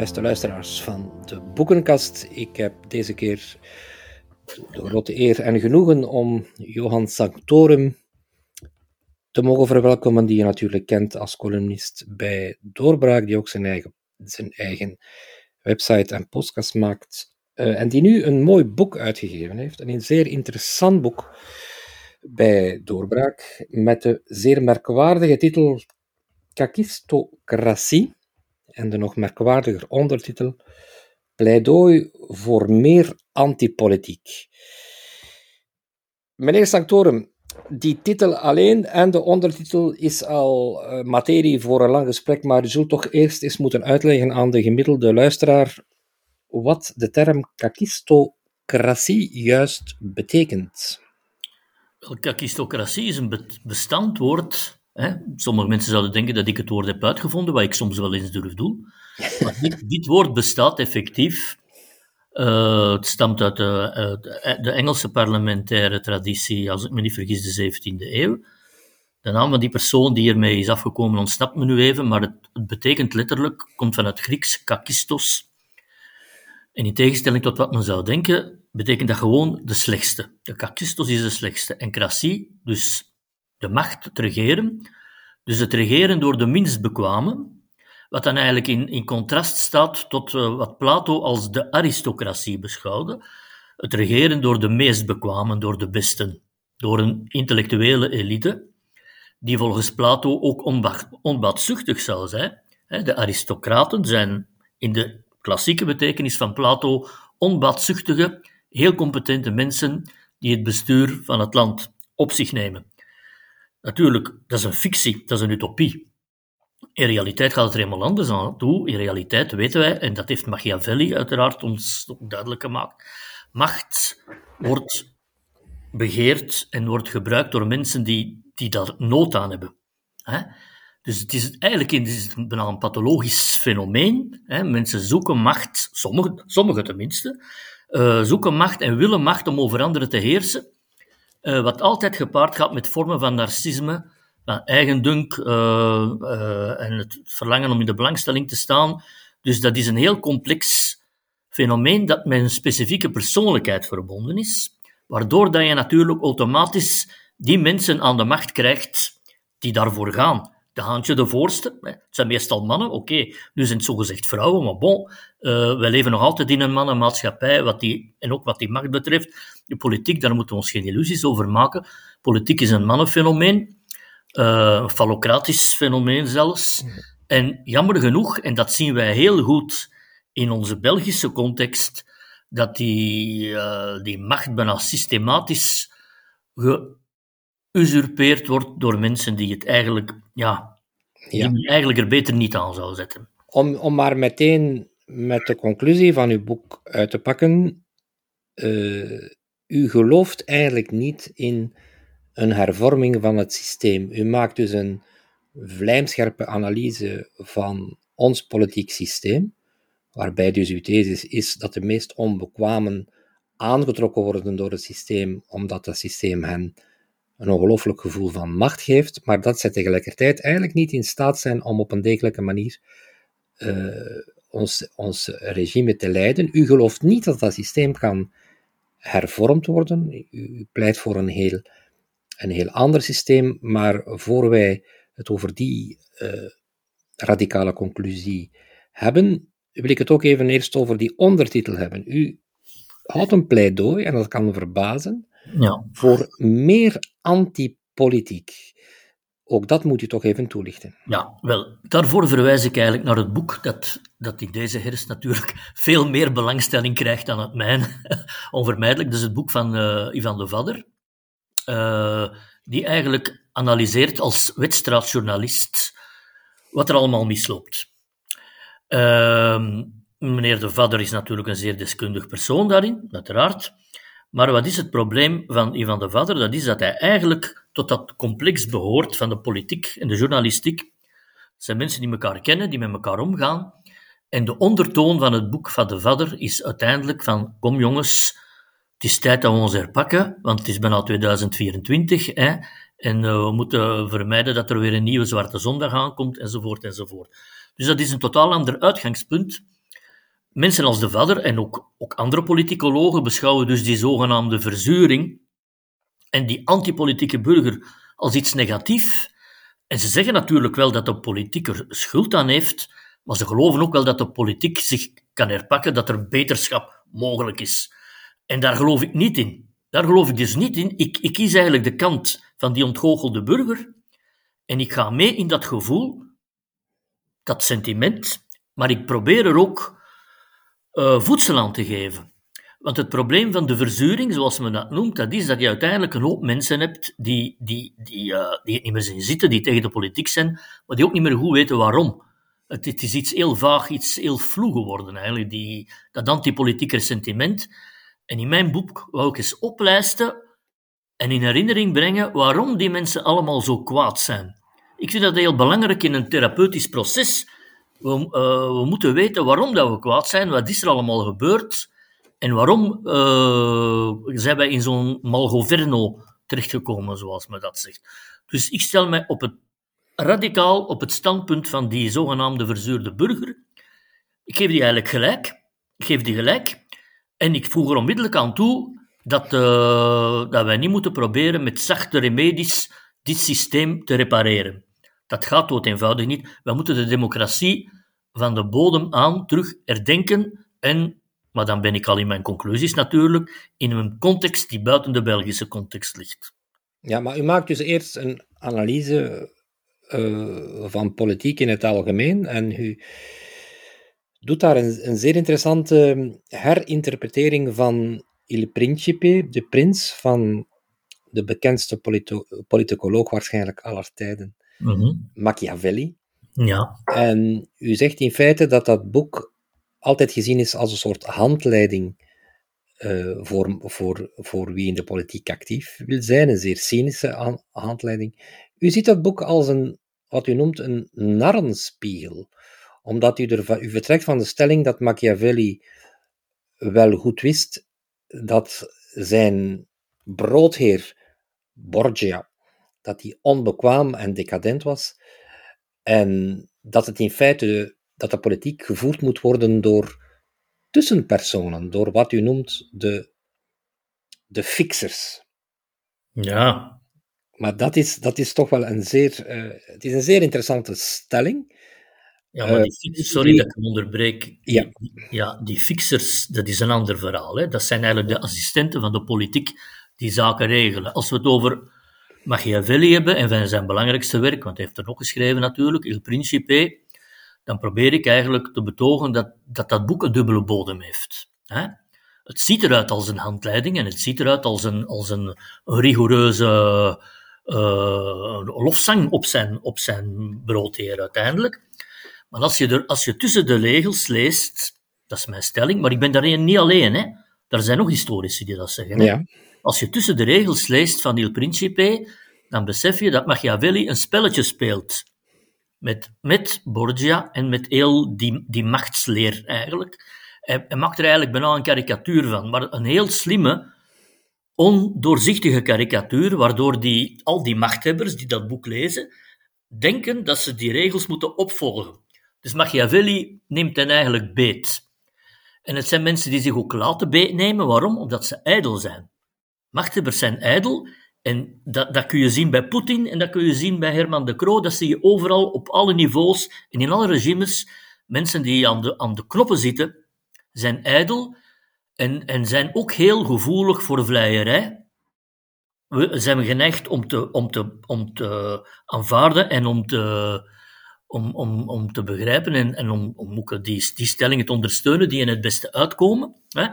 beste luisteraars van de Boekenkast. Ik heb deze keer de grote eer en genoegen om Johan Sanctorum te mogen verwelkomen, die je natuurlijk kent als columnist bij Doorbraak, die ook zijn eigen, zijn eigen website en podcast maakt. Uh, en die nu een mooi boek uitgegeven heeft, een zeer interessant boek bij Doorbraak, met de zeer merkwaardige titel Kakistocratie en de nog merkwaardiger ondertitel Pleidooi voor meer antipolitiek. Meneer Sanctorum, die titel alleen en de ondertitel is al uh, materie voor een lang gesprek, maar u zult toch eerst eens moeten uitleggen aan de gemiddelde luisteraar wat de term kakistocratie juist betekent. Kakistocratie is een bestand woord Hè? Sommige mensen zouden denken dat ik het woord heb uitgevonden, wat ik soms wel eens durf doen. Maar dit, dit woord bestaat effectief. Uh, het stamt uit de, de, Engelse parlementaire traditie, als ik me niet vergis, de 17e eeuw. De naam van die persoon die ermee is afgekomen ontsnapt me nu even, maar het, het betekent letterlijk, komt van het Grieks kakistos. En in tegenstelling tot wat men zou denken, betekent dat gewoon de slechtste. De kakistos is de slechtste. En krasie, dus de macht, het regeren. Dus het regeren door de minst bekwame, wat dan eigenlijk in, in contrast staat tot uh, wat Plato als de aristocratie beschouwde. Het regeren door de meest bekwamen, door de besten, door een intellectuele elite, die volgens Plato ook onbaatzuchtig zou zijn. De aristocraten zijn in de klassieke betekenis van Plato onbaatzuchtige, heel competente mensen die het bestuur van het land op zich nemen. Natuurlijk, dat is een fictie, dat is een utopie. In realiteit gaat het er helemaal anders aan toe. In realiteit weten wij, en dat heeft Machiavelli uiteraard ons duidelijk gemaakt, macht wordt begeerd en wordt gebruikt door mensen die, die daar nood aan hebben. Dus het is eigenlijk is het bijna een pathologisch fenomeen. Mensen zoeken macht, sommigen, sommige tenminste, uh, zoeken macht en willen macht om over anderen te heersen. Uh, wat altijd gepaard gaat met vormen van narcisme, van eigendunk uh, uh, en het verlangen om in de belangstelling te staan. Dus dat is een heel complex fenomeen dat met een specifieke persoonlijkheid verbonden is, waardoor dat je natuurlijk automatisch die mensen aan de macht krijgt die daarvoor gaan de haantje de voorste. Het zijn meestal mannen, oké. Nu zijn het zogezegd vrouwen, maar bon. Uh, wij leven nog altijd in een mannenmaatschappij, wat die, en ook wat die macht betreft. De politiek, daar moeten we ons geen illusies over maken. Politiek is een mannenfenomeen, uh, een fallocratisch fenomeen zelfs. En jammer genoeg, en dat zien wij heel goed in onze Belgische context, dat die, uh, die macht bijna systematisch geusurpeerd wordt door mensen die het eigenlijk ja, ja. die eigenlijk er beter niet aan zou zetten. Om, om maar meteen met de conclusie van uw boek uit te pakken, uh, u gelooft eigenlijk niet in een hervorming van het systeem. U maakt dus een vlijmscherpe analyse van ons politiek systeem, waarbij dus uw thesis is dat de meest onbekwamen aangetrokken worden door het systeem, omdat het systeem hen een ongelooflijk gevoel van macht geeft, maar dat zij tegelijkertijd eigenlijk niet in staat zijn om op een degelijke manier uh, ons, ons regime te leiden. U gelooft niet dat dat systeem kan hervormd worden. U, pleit voor een heel, een heel ander systeem, maar voor wij het over die uh, radicale conclusie hebben, wil ik het ook even eerst over die ondertitel hebben. U houdt een pleidooi, en dat kan verbazen, ja. voor meer antipolitiek. Ook dat moet u toch even toelichten. Ja, wel, daarvoor verwijs ik eigenlijk naar het boek dat, dat in deze herfst natuurlijk veel meer belangstelling krijgt dan het mijne. Onvermijdelijk, dat is het boek van uh, Ivan de Vadder, uh, die eigenlijk analyseert als wedstraatjournalist wat er allemaal misloopt. Uh, meneer de Vadder is natuurlijk een zeer deskundig persoon daarin, uiteraard. Maar wat is het probleem van Ivan de Vader? Dat is dat hij eigenlijk tot dat complex behoort van de politiek en de journalistiek. Het zijn mensen die elkaar kennen, die met elkaar omgaan. En de ondertoon van het boek van de Vader is uiteindelijk van, kom jongens, het is tijd dat we ons herpakken, want het is bijna 2024, hè, en uh, we moeten vermijden dat er weer een nieuwe Zwarte Zondag aankomt, enzovoort, enzovoort. Dus dat is een totaal ander uitgangspunt mensen als de Vader en ook, ook andere politicologen beschouwen dus die zogenaamde verzuring en die antipolitieke burger als iets negatiefs. En ze zeggen natuurlijk wel dat de politiek er schuld aan heeft, maar ze geloven ook wel dat de politiek zich kan herpakken, dat er beterschap mogelijk is. En daar geloof ik niet in. Daar geloof ik dus niet in. Ik, ik kies eigenlijk de kant van die ontgoochelde burger en ik ga mee in dat gevoel, dat sentiment, maar ik probeer er ook uh, voedsel aan te geven. Want het probleem van de verzuring, zoals men dat noemt, dat is dat je uiteindelijk een hoop mensen hebt die, die, die, uh, die het niet meer zien zitten, die tegen de politiek zijn, maar die ook niet meer goed weten waarom. Het, het is iets heel vaag, iets heel vloe geworden eigenlijk, die, dat antipolitieke sentiment. En in mijn boek wou ik eens oplijsten en in herinnering brengen waarom die mensen allemaal zo kwaad zijn. Ik vind dat heel belangrijk in een therapeutisch proces. We, uh, we moeten weten waarom dat we kwaad zijn, wat is er allemaal gebeurd en waarom uh, zijn wij in zo'n malgoverno terechtgekomen, zoals men dat zegt. Dus ik stel mij op het, radicaal op het standpunt van die zogenaamde verzuurde burger. Ik geef die eigenlijk gelijk. Ik geef die gelijk. En ik voeg er onmiddellijk aan toe dat, uh, dat wij niet moeten proberen met zachte remedies dit systeem te repareren. Dat gaat dood eenvoudig niet. We moeten de democratie van de bodem aan terug herdenken en, maar dan ben ik al in mijn conclusies natuurlijk, in een context die buiten de Belgische context ligt. Ja, maar u maakt dus eerst een analyse uh, van politiek in het algemeen en u doet daar een, een zeer interessante herinterpretering van Il Principe, de prins, van de bekendste politicoloog waarschijnlijk aller tijden, mm Machiavelli. Ja. En u zegt in feite dat dat boek altijd gezien is als een soort handleiding uh, voor, voor, voor wie in de politiek actief wil zijn, een zeer cynische handleiding. U ziet dat boek als een, wat u noemt, een narrenspiegel, omdat u, er, u vertrekt van de stelling dat Machiavelli wel goed wist dat zijn broodheer Borgia dat hij onbekwaam en decadent was. En dat het in feite, dat de politiek gevoerd moet worden door tussenpersonen, door wat u noemt de, de fixers. Ja. Maar dat is, dat is toch wel een zeer, uh, het is een zeer interessante stelling. Ja, maar die fixers, eh, sorry dat ik onderbreek. Ja. ja, die fixers, dat is een ander verhaal. Hè. Dat zijn eigenlijk de assistenten van de politiek die zaken regelen. Als we het over Machiavelli hebben en van zijn belangrijkste werk, want hij heeft er ook geschreven natuurlijk, Il Principe, dan probeer ik eigenlijk te betogen dat dat, dat boek een dubbele bodem heeft. Hè? Het ziet eruit als een handleiding en het ziet eruit als een, als een, rigoureuze uh, lofzang op zijn, op zijn broodheer uiteindelijk. Maar als je, er, als je tussen de regels leest, dat is mijn stelling, maar ik ben daarin niet alleen. Hè? Er zijn nog historici die dat zeggen. Ja. Als je tussen de regels leest van Il Principe, dan besef je dat Machiavelli een spelletje speelt. Met, met Borgia en met heel die, die machtsleer eigenlijk. Hij, maakt er eigenlijk bijna een karikatuur van, maar een heel slimme, ondoorzichtige karikatuur, waardoor die, al die machthebbers die dat boek lezen, denken dat ze die regels moeten opvolgen. Dus Machiavelli neemt hen eigenlijk beet. En het zijn mensen die zich ook laten beetnemen. Waarom? Omdat ze ijdel zijn. Machthebbers zijn ijdel. En dat, dat kun je zien bij Poetin en dat kun je zien bij Herman de Croo. Dat zie je overal op alle niveaus en in alle regimes. Mensen die aan de, aan de knoppen zitten, zijn ijdel en, en zijn ook heel gevoelig voor vleierij. We zijn geneigd om te, om te, om te aanvaarden en om te, om, om, om te begrijpen en, en om, om ook die, die stellingen te ondersteunen die in het beste uitkomen. Hè?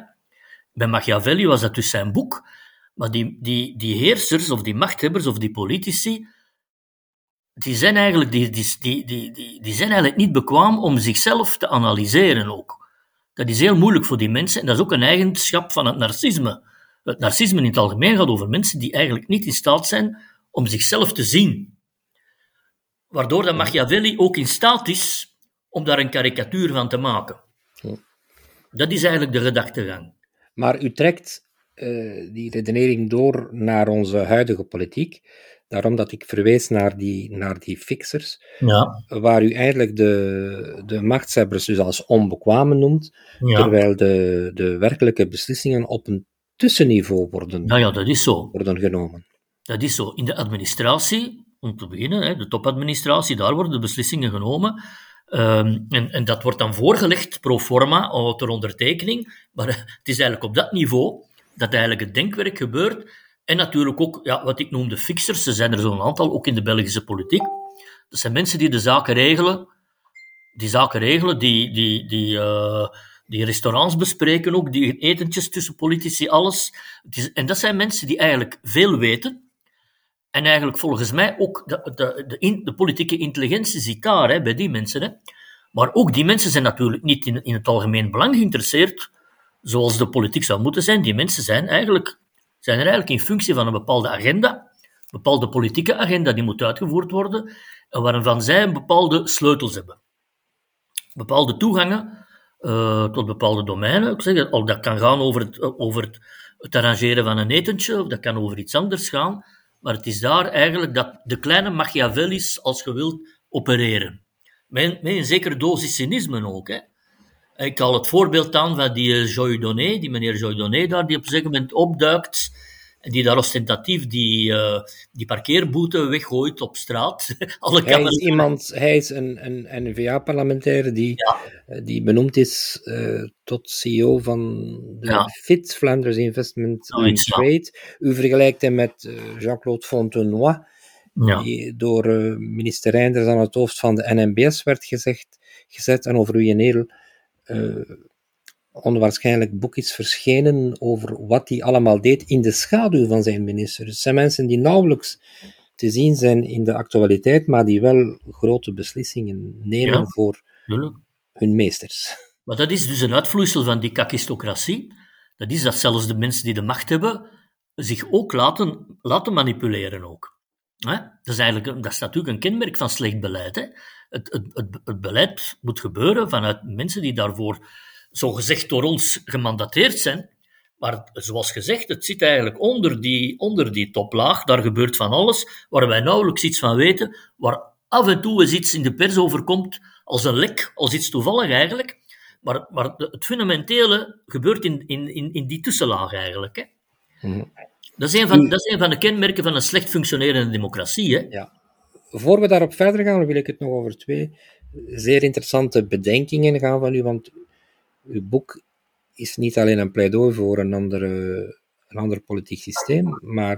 Bij Machiavelli was dat dus zijn boek. Maar die, die, die heersers of die machthebbers of die politici, die zijn, eigenlijk, die, die, die, die, die zijn eigenlijk niet bekwaam om zichzelf te analyseren ook. Dat is heel moeilijk voor die mensen en dat is ook een eigenschap van het narcisme. Het narcisme in het algemeen gaat over mensen die eigenlijk niet in staat zijn om zichzelf te zien. Waardoor dat Machiavelli ook in staat is om daar een karikatuur van te maken. Dat is eigenlijk de gedachtegang. Maar u trekt uh, die redenering door naar onze huidige politiek. Daarom dat ik verwees naar die, naar die fixers, Ja, waar u eigenlijk de, de machtshebbers dus als onbekwamen noemt, ja. terwijl de, de werkelijke beslissingen op een tussenniveau worden, Nou ja, dat is zo. worden genomen. Dat is zo. In de administratie, om te beginnen, hè, de topadministratie, daar worden de beslissingen genomen. Ehm, en, en dat wordt dan voorgelegd pro forma ter ondertekening. Maar eh, het is eigenlijk op dat niveau dat eigenlijk het denkwerk gebeurt. En natuurlijk ook, ja, wat ik noem de fixers, er zijn er zo'n aantal, ook in de Belgische politiek. Dat zijn mensen die de zaken regelen, die zaken regelen, die, die, die, eh, die restaurants bespreken ook, die etentjes tussen politici, alles. En dat zijn mensen die eigenlijk veel weten. En eigenlijk volgens mij ook de, de, de, politieke intelligentie zit daar, hè, bij die mensen. Hè. Maar ook die mensen zijn natuurlijk niet in het algemeen belang geïnteresseerd, zoals de politiek zou moeten zijn. Die mensen zijn, eigenlijk, zijn er eigenlijk in functie van een bepaalde agenda, een bepaalde politieke agenda die moet uitgevoerd worden, en waarvan zij een bepaalde sleutels hebben. Bepaalde toegangen eh, tot bepaalde domeinen. Ik zeg, al dat kan gaan over, het, over het, het arrangeren van een etentje, of dat kan over iets anders gaan. Maar het is daar eigenlijk dat de kleine Machiavellis, als je wilt, opereren. Met, met een zekere dosis cynisme ook. Hè. Ik haal het voorbeeld aan van die eh, Joy Donné, die meneer Joy Donné daar, die op een gegeven moment opduikt en die daar ostentatief die, eh, die parkeerboete weggooit op straat. Alle Hij is iemand, hij is een, een N-VA-parlementair die, Ja. eh, die benoemd is tot CEO van de Ja. FIT, Flanders Investment and ja. Trade. U vergelijkt hem met eh, Jean-Claude Fontenoy, Ja. die door minister Reinders aan het hoofd van de NMBS werd gezegd, gezet en over wie een heel eh, onwaarschijnlijk boek is verschenen over wat hij allemaal deed in de schaduw van zijn minister. Het zijn mensen die nauwelijks te zien zijn in de actualiteit, maar die wel grote beslissingen nemen Ja. voor hun meesters. Maar dat is dus een uitvloeisel van die kakistocratie. Dat is dat zelfs de mensen die de macht hebben zich ook laten, laten manipuleren. Ook. Hè? Dat, is eigenlijk, dat is natuurlijk een kenmerk van slecht beleid. Hè? Het, het, het, beleid moet gebeuren vanuit mensen die daarvoor zogezegd door ons gemandateerd zijn. Maar zoals gezegd, het zit eigenlijk onder die, onder die toplaag. Daar gebeurt van alles waar wij nauwelijks iets van weten. Waar af en toe eens iets in de pers overkomt als een lek, als iets toevallig eigenlijk. Maar, maar het fundamentele gebeurt in, in, in, in die tussenlaag eigenlijk. Hè. Mhm. Dat, is een van, dat is een van de kenmerken van een slecht functionerende democratie. Hè. Ja. Voor we daarop verder gaan, wil ik het nog over twee zeer interessante bedenkingen gaan van u, want uw boek is niet alleen een pleidooi voor een, andere, een ander politiek systeem, maar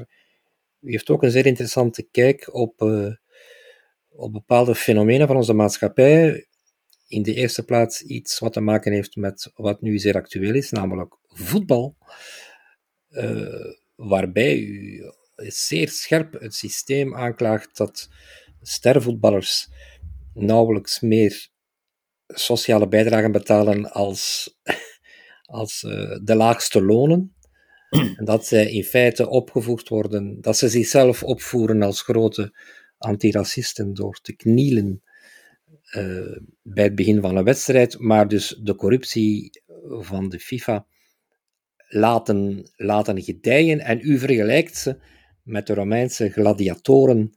u heeft ook een zeer interessante kijk op, eh, op bepaalde fenomenen van onze maatschappij. In de eerste plaats iets wat te maken heeft met wat nu zeer actueel is, namelijk voetbal. Eh, waarbij u zeer scherp het systeem aanklaagt dat stervoetballers nauwelijks meer sociale bijdragen betalen als, als eh, de laagste lonen. En dat zij in feite opgevoegd worden, dat ze zichzelf opvoeren als grote antiracisten door te knielen eh, bij het begin van een wedstrijd, maar dus de corruptie van de FIFA laten, laten gedijen. En u vergelijkt ze met de Romeinse gladiatoren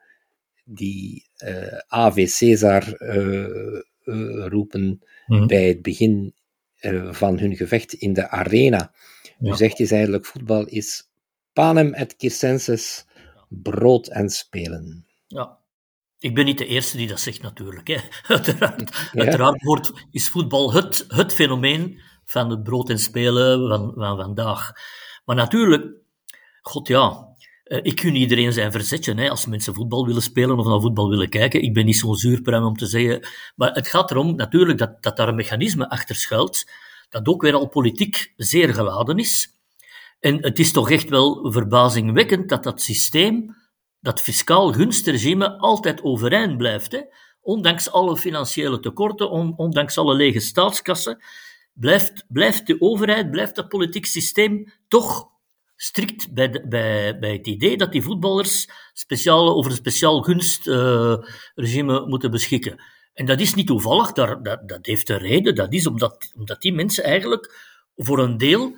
die eh Ave Caesar eh, eh, roepen Mhm. bij het begin van hun gevecht in de arena. U zegt is eigenlijk voetbal is panem et circenses, brood en spelen. Ja. Ik ben niet de eerste die dat zegt, natuurlijk. Hè. Uiteraard, Ja. uiteraard wordt, is voetbal het, het fenomeen van het brood en spelen van, van vandaag. Maar natuurlijk, god ja, eh, ik gun iedereen zijn verzetje. Hè, als mensen voetbal willen spelen of naar voetbal willen kijken. Ik ben niet zo'n zuurpruim om te zeggen. Maar het gaat erom natuurlijk dat, dat daar een mechanisme achter schuilt, dat ook weer al politiek zeer geladen is. En het is toch echt wel verbazingwekkend dat dat systeem, dat fiscaal gunstregime, altijd overeind blijft. Ondanks alle financiële tekorten, on- ondanks alle lege staatskassen, blijft, blijft de overheid, blijft dat politiek systeem toch strikt bij, bij, bij het idee dat die voetballers speciaal, over een speciaal gunstregime moeten beschikken. En dat is niet toevallig, dat, dat heeft een reden. Dat is omdat, omdat die mensen eigenlijk voor een deel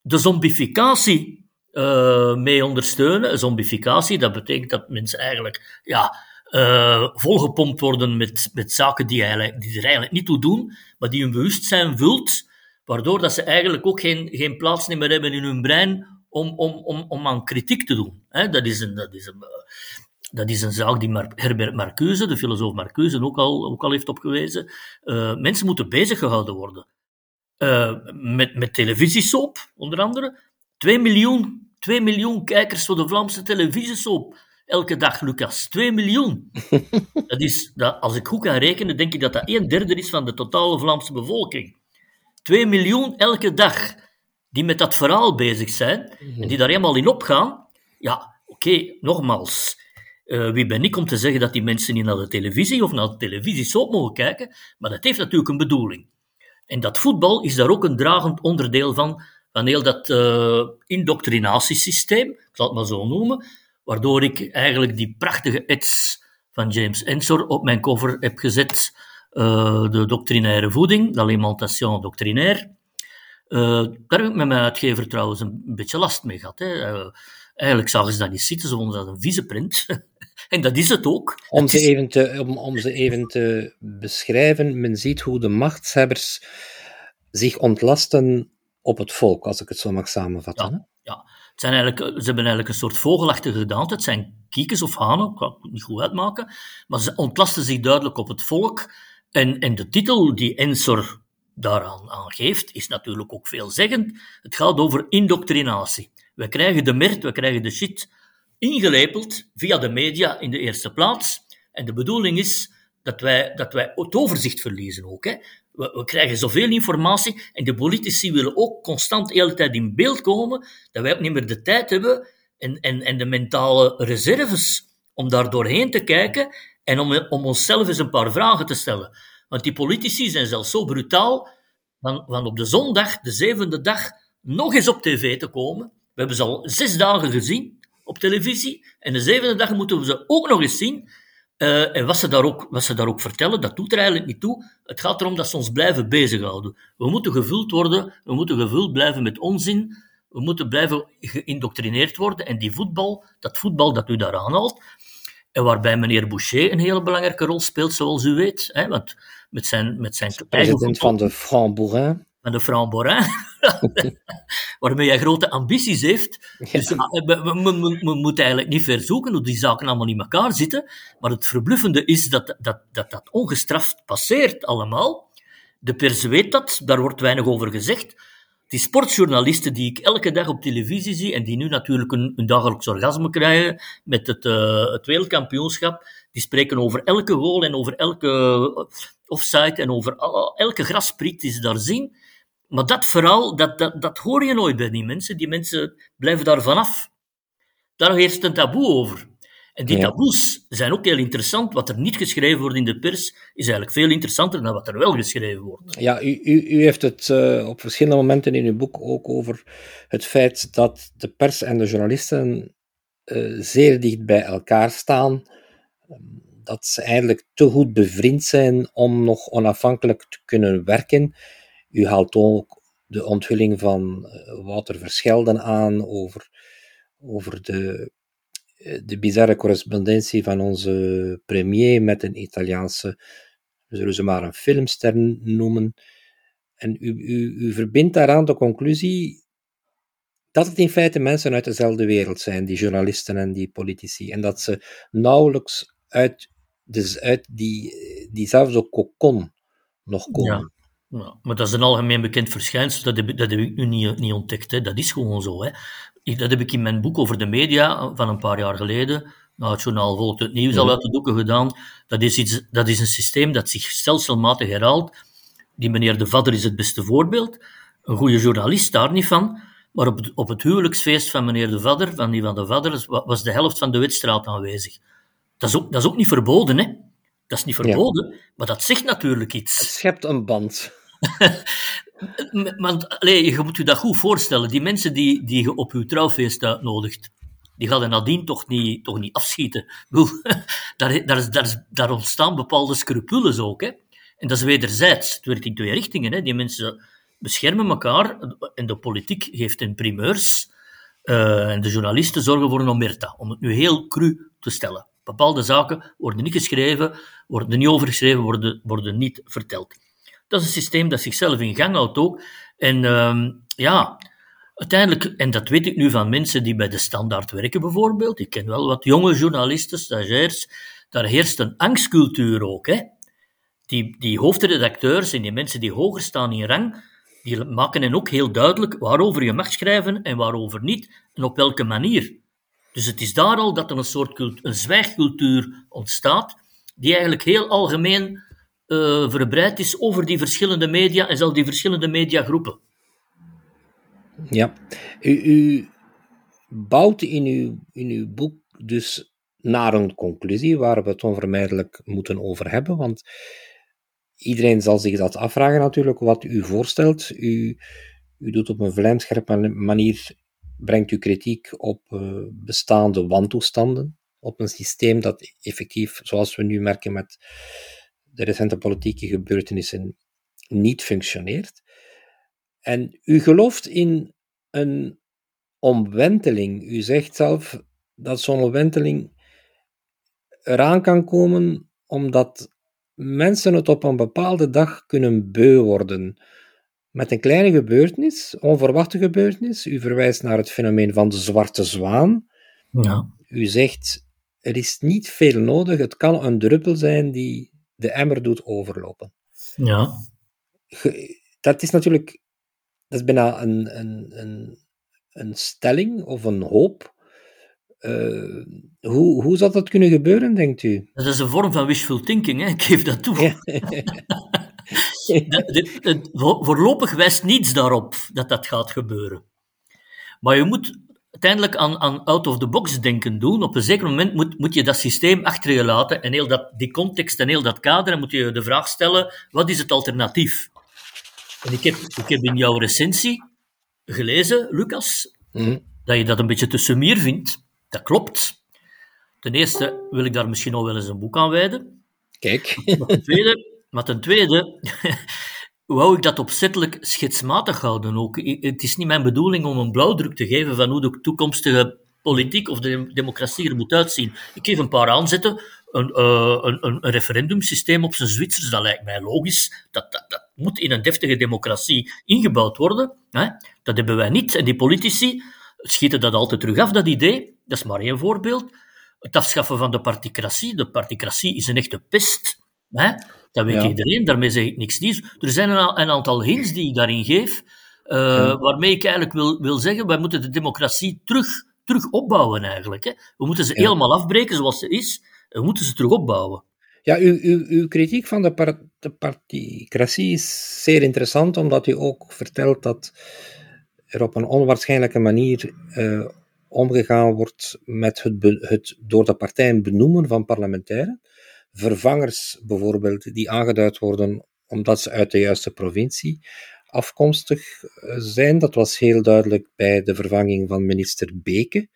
de zombificatie uh, mee ondersteunen. Zombificatie, dat betekent dat mensen eigenlijk ja, uh, volgepompt worden met, met zaken die, eigenlijk, die er eigenlijk niet toe doen, maar die hun bewustzijn vult, waardoor dat ze eigenlijk ook geen, geen plaats meer hebben in hun brein om, om, om, om aan kritiek te doen. dat, is een, dat, is een, dat is een zaak die Mar Herbert Marcuse, de filosoof Marcuse, ook al, ook al heeft opgewezen. Uh, mensen moeten bezig gehouden worden. Uh, met, met televisiesoap, onder andere. 2 miljoen, 2 miljoen kijkers voor de Vlaamse televisiesoap elke dag, Lucas. 2 miljoen. dat is, dat, als ik goed kan rekenen, denk ik dat dat een derde is van de totale Vlaamse bevolking. 2 miljoen elke dag die met dat verhaal bezig zijn en die daar helemaal in opgaan. Ja, oké, nogmaals. Uh, wie ben ik om te zeggen dat die mensen niet naar de televisie of naar de televisie mogen kijken? Maar dat heeft natuurlijk een bedoeling. En dat voetbal is daar ook een dragend onderdeel van, van heel dat uh, indoctrinatiesysteem, ik zal het maar zo noemen, waardoor ik eigenlijk die prachtige ets van James Ensor op mijn cover heb gezet, uh, de doctrinaire voeding, l'alimentation doctrinaire. Uh, daar heb ik met mijn uitgever trouwens een beetje last mee gehad. Hè. Uh, eigenlijk zagen ze dat niet zitten, ze vonden dat een vieze print. en dat is het ook. Om ze, even te, om, om ze even te beschrijven, men ziet hoe de machtshebbers zich ontlasten op het volk, als ik het zo mag samenvatten. Ja, zijn eigenlijk, ze hebben eigenlijk een soort vogelachtige gedaante. Het zijn kiekens of hanen, ik kan het niet goed uitmaken. Maar ze ontlasten zich duidelijk op het volk. En, en de titel die Ensor daaraan aan geeft, is natuurlijk ook veelzeggend. Het gaat over indoctrinatie. We krijgen de mert, we krijgen de shit ingelepeld via de media in de eerste plaats. En de bedoeling is dat wij, dat wij het overzicht verliezen ook. Hè. We, krijgen zoveel informatie en de politici willen ook constant de hele tijd in beeld komen, dat wij ook niet meer de tijd hebben en, en, en de mentale reserves om daar doorheen te kijken en om, om onszelf eens een paar vragen te stellen. Want die politici zijn zelfs zo brutaal van, van op de zondag, de zevende dag, nog eens op tv te komen. We hebben ze al zes dagen gezien op televisie en de zevende dag moeten we ze ook nog eens zien. Uh, en wat ze, daar ook, wat ze daar ook vertellen, dat doet er eigenlijk niet toe. Het gaat erom dat ze ons blijven bezighouden. We moeten gevuld worden, we moeten gevuld blijven met onzin, we moeten blijven geïndoctrineerd worden. En die voetbal, dat voetbal dat u daar aanhaalt, en waarbij meneer Boucher een hele belangrijke rol speelt, zoals u weet. Hè, want met zijn, met zijn president van de Franc De Franc Bourrin, waarmee hij grote ambities heeft. Dus we, moeten eigenlijk niet verzoeken hoe die zaken allemaal in elkaar zitten. Maar het verbluffende is dat dat, dat, dat ongestraft passeert allemaal. De pers weet dat, daar wordt weinig over gezegd. Die sportjournalisten die ik elke dag op televisie zie en die nu natuurlijk een, een dagelijks orgasme krijgen met het, uh, het wereldkampioenschap, die spreken over elke goal en over elke offside en over elke graspriet die ze daar zien. Maar dat verhaal, dat, dat, dat hoor je nooit bij die mensen. Die mensen blijven daar vanaf. Daar heerst een taboe over. En die taboes zijn ook heel interessant. Wat er niet geschreven wordt in de pers, is eigenlijk veel interessanter dan wat er wel geschreven wordt. Ja, u, u, u heeft het uh, op verschillende momenten in uw boek ook over het feit dat de pers en de journalisten uh, zeer dicht bij elkaar staan. Dat ze eigenlijk te goed bevriend zijn om nog onafhankelijk te kunnen werken. U haalt ook de onthulling van uh, Wouter Verschelden aan over, over de de bizarre correspondentie van onze premier met een Italiaanse, we zullen ze maar een filmster noemen. En u, u, u verbindt daaraan de conclusie dat het in feite mensen uit dezelfde wereld zijn, die journalisten en die politici, en dat ze nauwelijks uit, dus uit die, diezelfde kokon nog komen. Ja. Maar dat is een algemeen bekend verschijnsel, dat heb, dat heb ik nu niet, niet ontdekt. Hè. Dat is gewoon zo. Hè dat heb ik in mijn boek over de media van een paar jaar geleden, nou, het journaal volgt het nieuws al uit de doeken gedaan. Dat is, iets, dat is een systeem dat zich stelselmatig herhaalt. Die meneer De Vadder is het beste voorbeeld. Een goede journalist, daar niet van. Maar op het, op het huwelijksfeest van meneer De Vadder, van die van De Vadder, was de helft van de wedstraat aanwezig. Dat is ook, dat is ook niet verboden, hè? Dat is niet verboden, maar dat zegt natuurlijk iets. Het schept een band. Want allee, je moet je dat goed voorstellen. Die mensen die, die je op je trouwfeest uitnodigt, die gaan er nadien toch niet, toch niet afschieten. daar, daar, daar, daar ontstaan bepaalde scrupules ook. Hè. En dat is wederzijds. Het werkt in twee richtingen. Hè. Die mensen beschermen elkaar en de politiek geeft hun primeurs. Uh, en de journalisten zorgen voor een omerta, om het nu heel cru te stellen. Bepaalde zaken worden niet geschreven, worden niet overgeschreven, worden, worden niet verteld. Dat is een systeem dat zichzelf in gang houdt ook. En uh, ja, uiteindelijk, en dat weet ik nu van mensen die bij de standaard werken bijvoorbeeld, ik ken wel wat jonge journalisten, stagiairs, daar heerst een angstcultuur ook. Hè? Die, die hoofdredacteurs en die mensen die hoger staan in rang, die maken hen ook heel duidelijk waarover je mag schrijven en waarover niet, en op welke manier. Dus het is daar al dat er een soort een zwijgcultuur ontstaat, die eigenlijk heel algemeen uh, verbreid is over die verschillende media en zelfs die verschillende mediagroepen. Ja, u, u bouwt in uw, in uw boek dus naar een conclusie waar we het onvermijdelijk moeten over hebben, want iedereen zal zich dat afvragen natuurlijk, wat u voorstelt. U, u doet op een vlijmscherpe manier, brengt u kritiek op uh, bestaande wantoestanden, op een systeem dat effectief, zoals we nu merken met de recente politieke gebeurtenissen, niet functioneert. En u gelooft in een omwenteling. U zegt zelf dat zo'n omwenteling eraan kan komen omdat mensen het op een bepaalde dag kunnen beu worden. Met een kleine gebeurtenis, onverwachte gebeurtenis. U verwijst naar het fenomeen van de zwarte zwaan. Ja. U zegt, er is niet veel nodig. Het kan een druppel zijn die de emmer doet overlopen. Ja. Dat is natuurlijk, dat is bijna een, een, een, een stelling of een hoop. Uh, hoe, hoe zou dat kunnen gebeuren, denkt u? Dat is een vorm van wishful thinking, hè? ik geef dat toe. Ja. voorlopig wijst niets daarop dat dat gaat gebeuren. Maar je moet uiteindelijk aan, aan out-of-the-box denken doen. Op een zeker moment moet, moet je dat systeem achter je laten en heel dat, die context en heel dat kader, en moet je de vraag stellen, wat is het alternatief? En ik heb, ik heb in jouw recensie gelezen, Lucas, mhm. dat je dat een beetje te sumier vindt. Dat klopt. Ten eerste wil ik daar misschien nog wel eens een boek aan wijden. Kijk. Maar ten tweede, maar ten tweede wou ik dat opzettelijk schetsmatig houden ook. Het is niet mijn bedoeling om een blauwdruk te geven van hoe de toekomstige politiek of de democratie er moet uitzien. Ik geef een paar aanzetten. Een, uh, een, een, referendumsysteem op zijn Zwitsers, dat lijkt mij logisch. Dat, dat, moet in een deftige democratie ingebouwd worden. Hè? Dat hebben wij niet. En die politici schieten dat altijd terug af, dat idee. Dat is maar één voorbeeld. Het afschaffen van de particratie. De particratie is een echte pest. Hè? Dat weet iedereen, daarmee zeg ik niks nieuws. Er zijn een, een aantal hints die ik daarin geef, uh, waarmee ik eigenlijk wil, wil zeggen, wij moeten de democratie terug, terug opbouwen eigenlijk. Hè. We moeten ze helemaal afbreken zoals ze is, we moeten ze terug opbouwen. Ja, uw, uw, uw kritiek van de, par de particratie is zeer interessant, omdat u ook vertelt dat er op een onwaarschijnlijke manier uh, omgegaan wordt met het, het door de partijen benoemen van parlementairen vervangers bijvoorbeeld, die aangeduid worden omdat ze uit de juiste provincie afkomstig eh, zijn. Dat was heel duidelijk bij de vervanging van minister Beke,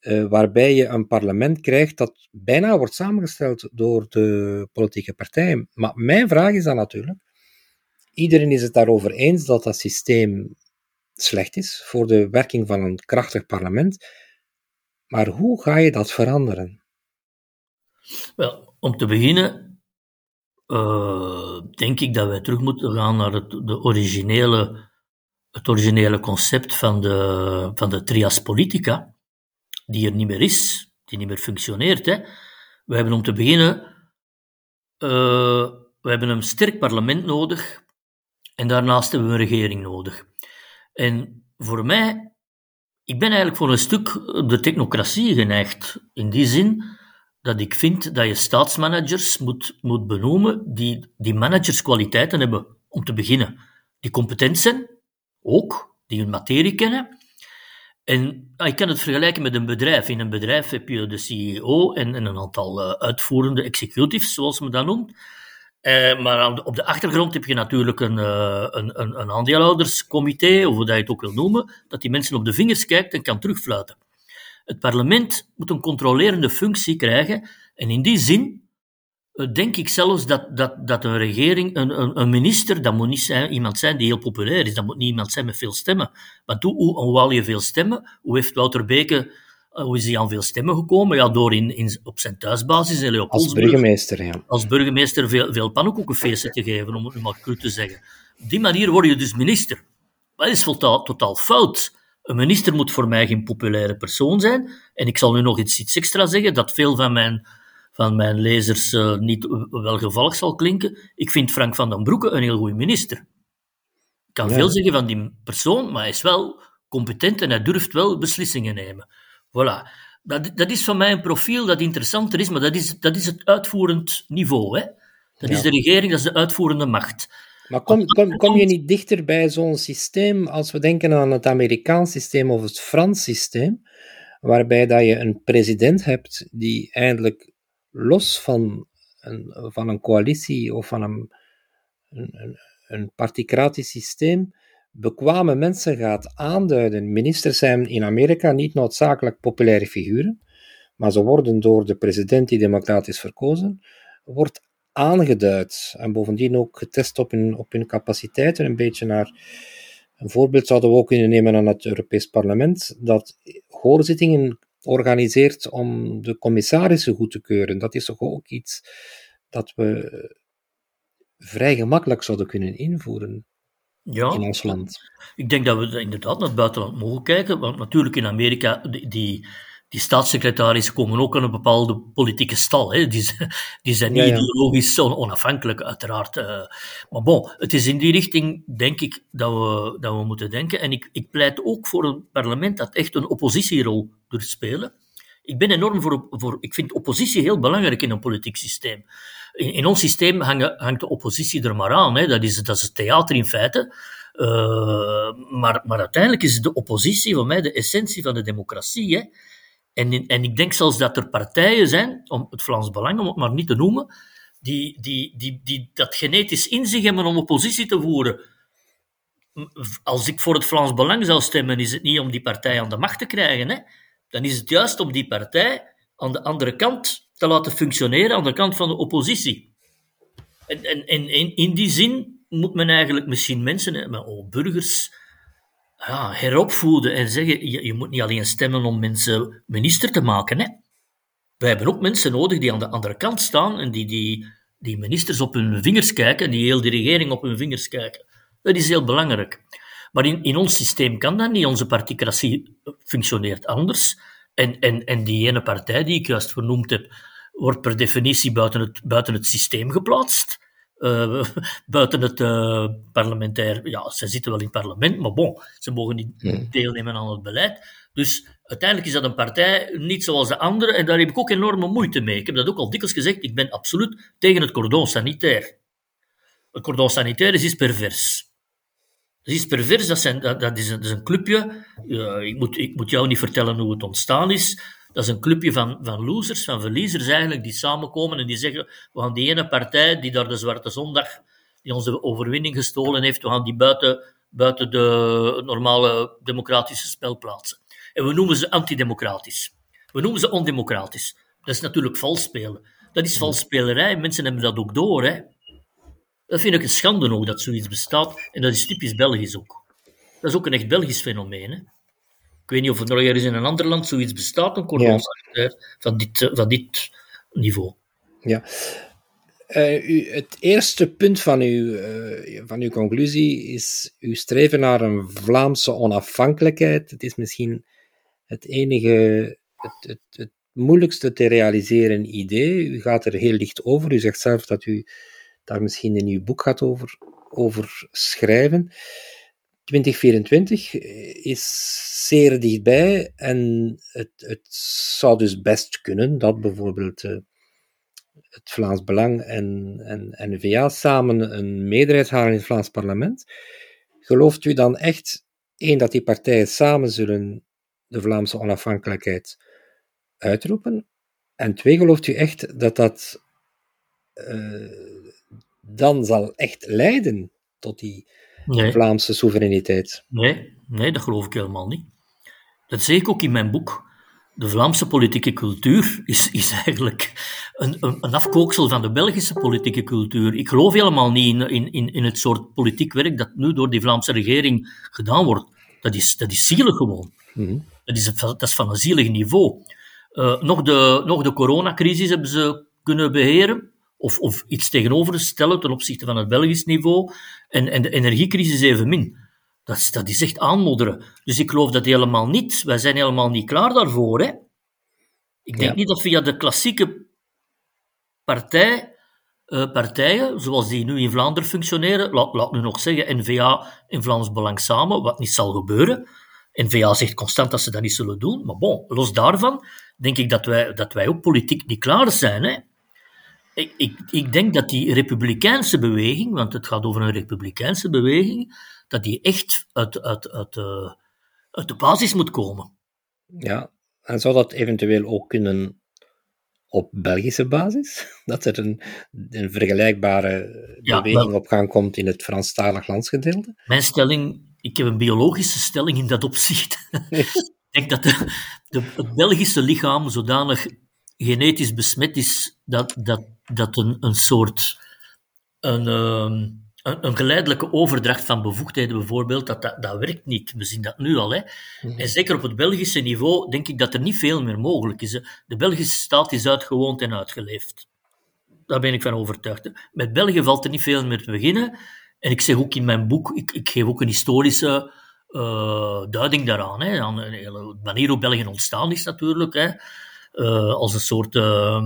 uh, waarbij je een parlement krijgt dat bijna wordt samengesteld door de politieke partijen. Maar mijn vraag is dan natuurlijk, iedereen is het daarover eens dat dat systeem slecht is voor de werking van een krachtig parlement, maar hoe ga je dat veranderen? Wel, om te beginnen uh, denk ik dat wij terug moeten gaan naar het, de originele, het originele concept van de, van de trias politica, die er niet meer is, die niet meer functioneert. Hè. We hebben om te beginnen uh, we hebben een sterk parlement nodig en daarnaast hebben we een regering nodig. En voor mij, ik ben eigenlijk voor een stuk de technocratie geneigd. In die zin dat ik vind dat je staatsmanagers moet, moet benoemen die, die managerskwaliteiten hebben, om te beginnen. Die competent zijn, ook, die hun materie kennen. En ah, ik kan het vergelijken met een bedrijf. In een bedrijf heb je de CEO en, en een aantal uh, uitvoerende executives, zoals men dat noemt. Uh, maar op de achtergrond heb je natuurlijk een, uh, een, een, een aandeelhouderscomité, of hoe dat je het ook wil noemen, dat die mensen op de vingers kijkt en kan terugfluiten. Het parlement moet een controlerende functie krijgen en in die zin eh, denk ik zelfs dat, dat, dat een regering, een, een, een, minister, dat moet niet zijn, iemand zijn die heel populair is. Dat moet niet iemand zijn met veel stemmen. Want hoe, hoe, haal je veel stemmen? Hoe heeft Wouter Beke, uh, hoe is hij aan veel stemmen gekomen? Ja, door in, in, op zijn thuisbasis in Als burgemeester, ja. Als burgemeester veel, veel pannenkoekenfeesten te geven, om het maar cru te zeggen. Op die manier word je dus minister. Dat is totaal, totaal fout. Een minister moet voor mij geen populaire persoon zijn. En ik zal nu nog iets, iets extra zeggen, dat veel van mijn van mijn lezers uh, niet welgevallig zal klinken. Ik vind Frank van den Broeke een heel goede minister. Ik kan veel zeggen van die persoon, maar hij is wel competent en hij durft wel beslissingen nemen. Voilà. Dat, dat is van mij een profiel dat interessanter is, maar dat is, dat is het uitvoerend niveau. Hè? Dat is de regering, dat is de uitvoerende macht. Maar kom, kom, kom je niet dichter bij zo'n systeem als we denken aan het Amerikaans systeem of het Frans systeem, waarbij dat je een president hebt die eindelijk los van een, van een coalitie of van een, een, een particratisch systeem bekwame mensen gaat aanduiden. Ministers zijn in Amerika niet noodzakelijk populaire figuren, maar ze worden door de president die democratisch verkozen, wordt aangeduid en bovendien ook getest op hun, op hun capaciteiten. Een beetje naar een voorbeeld zouden we ook kunnen nemen aan het Europees Parlement, dat hoorzittingen organiseert om de commissarissen goed te keuren. Dat is toch ook iets dat we vrij gemakkelijk zouden kunnen invoeren ja, in ons land. Ik denk dat we inderdaad naar het buitenland mogen kijken, want natuurlijk in Amerika, die, die, die staatssecretarissen komen ook aan een bepaalde politieke stal. Hè. Die, die zijn niet ideologisch onafhankelijk, uiteraard. Uh, maar bon, het is in die richting, denk ik, dat we, dat we moeten denken. En ik, ik pleit ook voor een parlement dat echt een oppositierol durft spelen. Ik ben enorm voor, voor. Ik vind oppositie heel belangrijk in een politiek systeem. In, in ons systeem hangt, hangt de oppositie er maar aan. Hè. Dat, is, dat is het theater in feite. Uh, maar, maar uiteindelijk is de oppositie voor mij de essentie van de democratie. Hè. En, en ik denk zelfs dat er partijen zijn, om het Vlaams Belang, om het maar niet te noemen, die, die, die, die dat genetisch in zich hebben om oppositie te voeren. Als ik voor het Vlaams Belang zou stemmen, is het niet om die partij aan de macht te krijgen. Hè? Dan is het juist om die partij aan de andere kant te laten functioneren, aan de kant van de oppositie. En, en, en in die zin moet men eigenlijk misschien mensen, maar ook burgers, ja, heropvoeden en zeggen, je, je, moet niet alleen stemmen om mensen minister te maken. Hè. Wij hebben ook mensen nodig die aan de andere kant staan en die, die, die ministers op hun vingers kijken, die heel de regering op hun vingers kijken. Dat is heel belangrijk. Maar in, in ons systeem kan dat niet. Onze particratie functioneert anders. En, en, en die ene partij die ik juist vernoemd heb, wordt per definitie buiten het, buiten het systeem geplaatst. Uh, buiten het uh, parlementair, ja, ze zitten wel in het parlement, maar bon, ze mogen niet hmm. deelnemen aan het beleid. Dus uiteindelijk is dat een partij niet zoals de andere, en daar heb ik ook enorme moeite mee. Ik heb dat ook al dikwijls gezegd, ik ben absoluut tegen het cordon sanitair. Het cordon sanitair is iets pervers. Dat is pervers, dat, zijn, dat, dat, is, een, dat is een clubje. Uh, ik, moet, ik moet jou niet vertellen hoe het ontstaan is. Dat is een clubje van, van losers, van verliezers eigenlijk, die samenkomen en die zeggen, we gaan die ene partij die daar de Zwarte Zondag, die onze overwinning gestolen heeft, we gaan die buiten, buiten de normale democratische spel plaatsen. En we noemen ze antidemocratisch. We noemen ze ondemocratisch. Dat is natuurlijk vals spelen. Dat is vals spelerij. Mensen hebben dat ook door. Hè. Dat vind ik een schande nog dat zoiets bestaat. En dat is typisch Belgisch ook. Dat is ook een echt Belgisch fenomeen. Hè. Ik weet niet of er nog ergens in een ander land zoiets bestaat, een cordon van, dit, van dit niveau. Ja. Uh, u, het eerste punt van uw, uh, van uw conclusie is uw streven naar een Vlaamse onafhankelijkheid. Het is misschien het enige, het, het, het moeilijkste te realiseren idee. U gaat er heel licht over. U zegt zelf dat u daar misschien in uw boek gaat over, over schrijven. 2024 is zeer dichtbij en het, het zou dus best kunnen dat bijvoorbeeld uh, het Vlaams Belang en, en N-VA samen een meerderheid halen in het Vlaams parlement. Gelooft u dan echt, één, dat die partijen samen zullen de Vlaamse onafhankelijkheid uitroepen? En twee, gelooft u echt dat dat uh, dan zal echt leiden tot die nee. Vlaamse soevereiniteit. Nee, nee, dat geloof ik helemaal niet. Dat zeg ik ook in mijn boek. de Vlaamse politieke cultuur is, is eigenlijk een, een, een, afkooksel van de Belgische politieke cultuur. Ik geloof helemaal niet in, in, in het soort politiek werk dat nu door die Vlaamse regering gedaan wordt. Dat is, dat is zielig gewoon. Mhm. dat, is, dat is van een zielig niveau. Uh, nog, de, nog de coronacrisis hebben ze kunnen beheren, of, of iets tegenover stellen ten opzichte van het Belgisch niveau, en, en de energiecrisis evenmin. Dat is, dat is echt aanmodderen. Dus ik geloof dat helemaal niet. Wij zijn helemaal niet klaar daarvoor. Hè? Ik denk niet dat via de klassieke partij, uh, partijen, zoals die nu in Vlaanderen functioneren, laat, laat nu nog zeggen N-VA en Vlaams Belang samen, wat niet zal gebeuren. N-VA zegt constant dat ze dat niet zullen doen. Maar bon, los daarvan denk ik dat wij, dat wij ook politiek niet klaar zijn. Hè? Ik, ik, ik denk dat die republikeinse beweging, want het gaat over een republikeinse beweging, dat die echt uit, uit, uit, uh, uit de basis moet komen. Ja, en zou dat eventueel ook kunnen op Belgische basis? Dat er een, een vergelijkbare beweging op gang komt in het Franstalig landsgedeelte? Mijn stelling, ik heb een biologische stelling in dat opzicht. ik denk dat de, de, het Belgische lichaam zodanig genetisch besmet is dat, dat, dat een, een soort een, ehm, een, een, geleidelijke overdracht van bevoegdheden bijvoorbeeld, dat, dat, dat werkt niet. We zien dat nu al. Hè. Mhm. En zeker op het Belgische niveau denk ik dat er niet veel meer mogelijk is. De Belgische staat is uitgewoond en uitgeleefd. Daar ben ik van overtuigd. Met België valt er niet veel meer te beginnen. En ik zeg ook in mijn boek, ik, ik geef ook een historische uh, duiding daaraan. Hè, aan de manier hoe België ontstaan is natuurlijk. Hè, als een soort uh,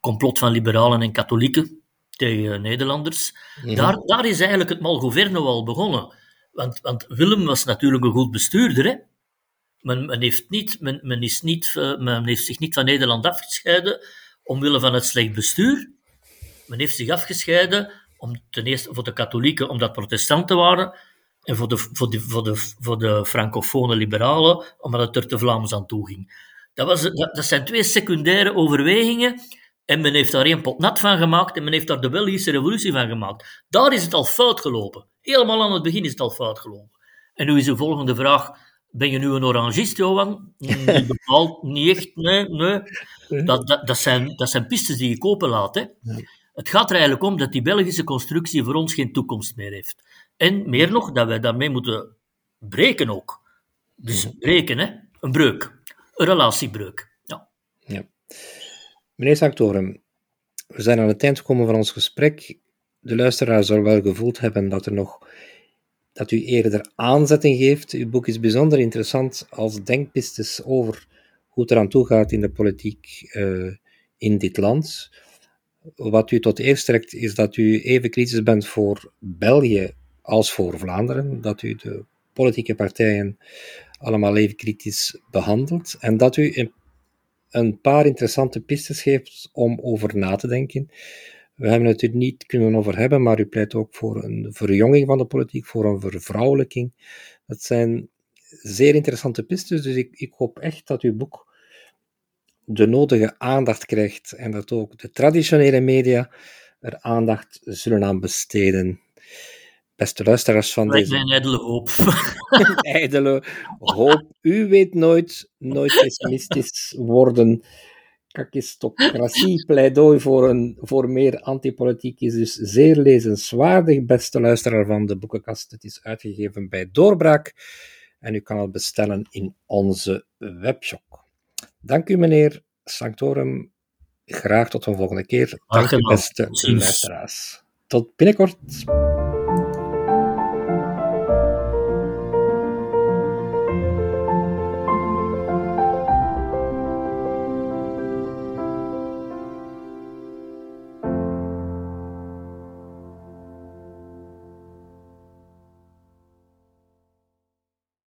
complot van liberalen en katholieken tegen Nederlanders. Mhm. Daar, daar is eigenlijk het Malgoverno al begonnen. Want, want Willem was natuurlijk een goed bestuurder. Hè? Men, men, heeft niet, men, men, is niet, uh, men heeft zich niet van Nederland afgescheiden omwille van het slecht bestuur. Men heeft zich afgescheiden om, ten eerste voor de katholieken, omdat protestanten waren. En voor de, voor de, voor de, voor de francofone liberalen, omdat het er te Vlaams aan toe ging. Dat, was, dat, dat zijn twee secundaire overwegingen en men heeft daar één pot nat van gemaakt en men heeft daar de Belgische revolutie van gemaakt. Daar is het al fout gelopen. Helemaal aan het begin is het al fout gelopen. En nu is de volgende vraag, ben je nu een orangist, Johan? Niet bepaald, niet echt, nee, nee. Dat, dat, dat, zijn, dat zijn pistes die je openlaat. Hè. Het gaat er eigenlijk om dat die Belgische constructie voor ons geen toekomst meer heeft. En meer nog, dat wij daarmee moeten breken ook. Dus breken, hè? een breuk, relatiebreuk. Ja. Meneer Sanctorum, we zijn aan het eind gekomen van ons gesprek. De luisteraar zal wel gevoeld hebben dat, er nog, dat u eerder aanzetting geeft. Uw boek is bijzonder interessant als denkpistes over hoe het eraan toe gaat in de politiek uh, in dit land. Wat u tot eerst trekt, is dat u even kritisch bent voor België als voor Vlaanderen. Dat u de politieke partijen allemaal even kritisch behandelt. En dat u een paar interessante pistes geeft om over na te denken. We hebben het er niet kunnen over hebben, maar u pleit ook voor een verjonging van de politiek, voor een vervrouwelijking. Dat zijn zeer interessante pistes, dus ik, ik hoop echt dat uw boek de nodige aandacht krijgt en dat ook de traditionele media er aandacht zullen aan besteden beste luisteraars van deze... Mijn ijdele hoop. ijdele hoop. U weet nooit, nooit pessimistisch worden. Kakistocratie, pleidooi voor, een, voor meer antipolitiek is dus zeer lezenswaardig, beste luisteraar van de boekenkast. Het is uitgegeven bij Doorbraak en u kan het bestellen in onze webshop. Dank u, meneer Sanctorum. Graag tot een volgende keer. Dank u, beste luisteraars. Tot binnenkort.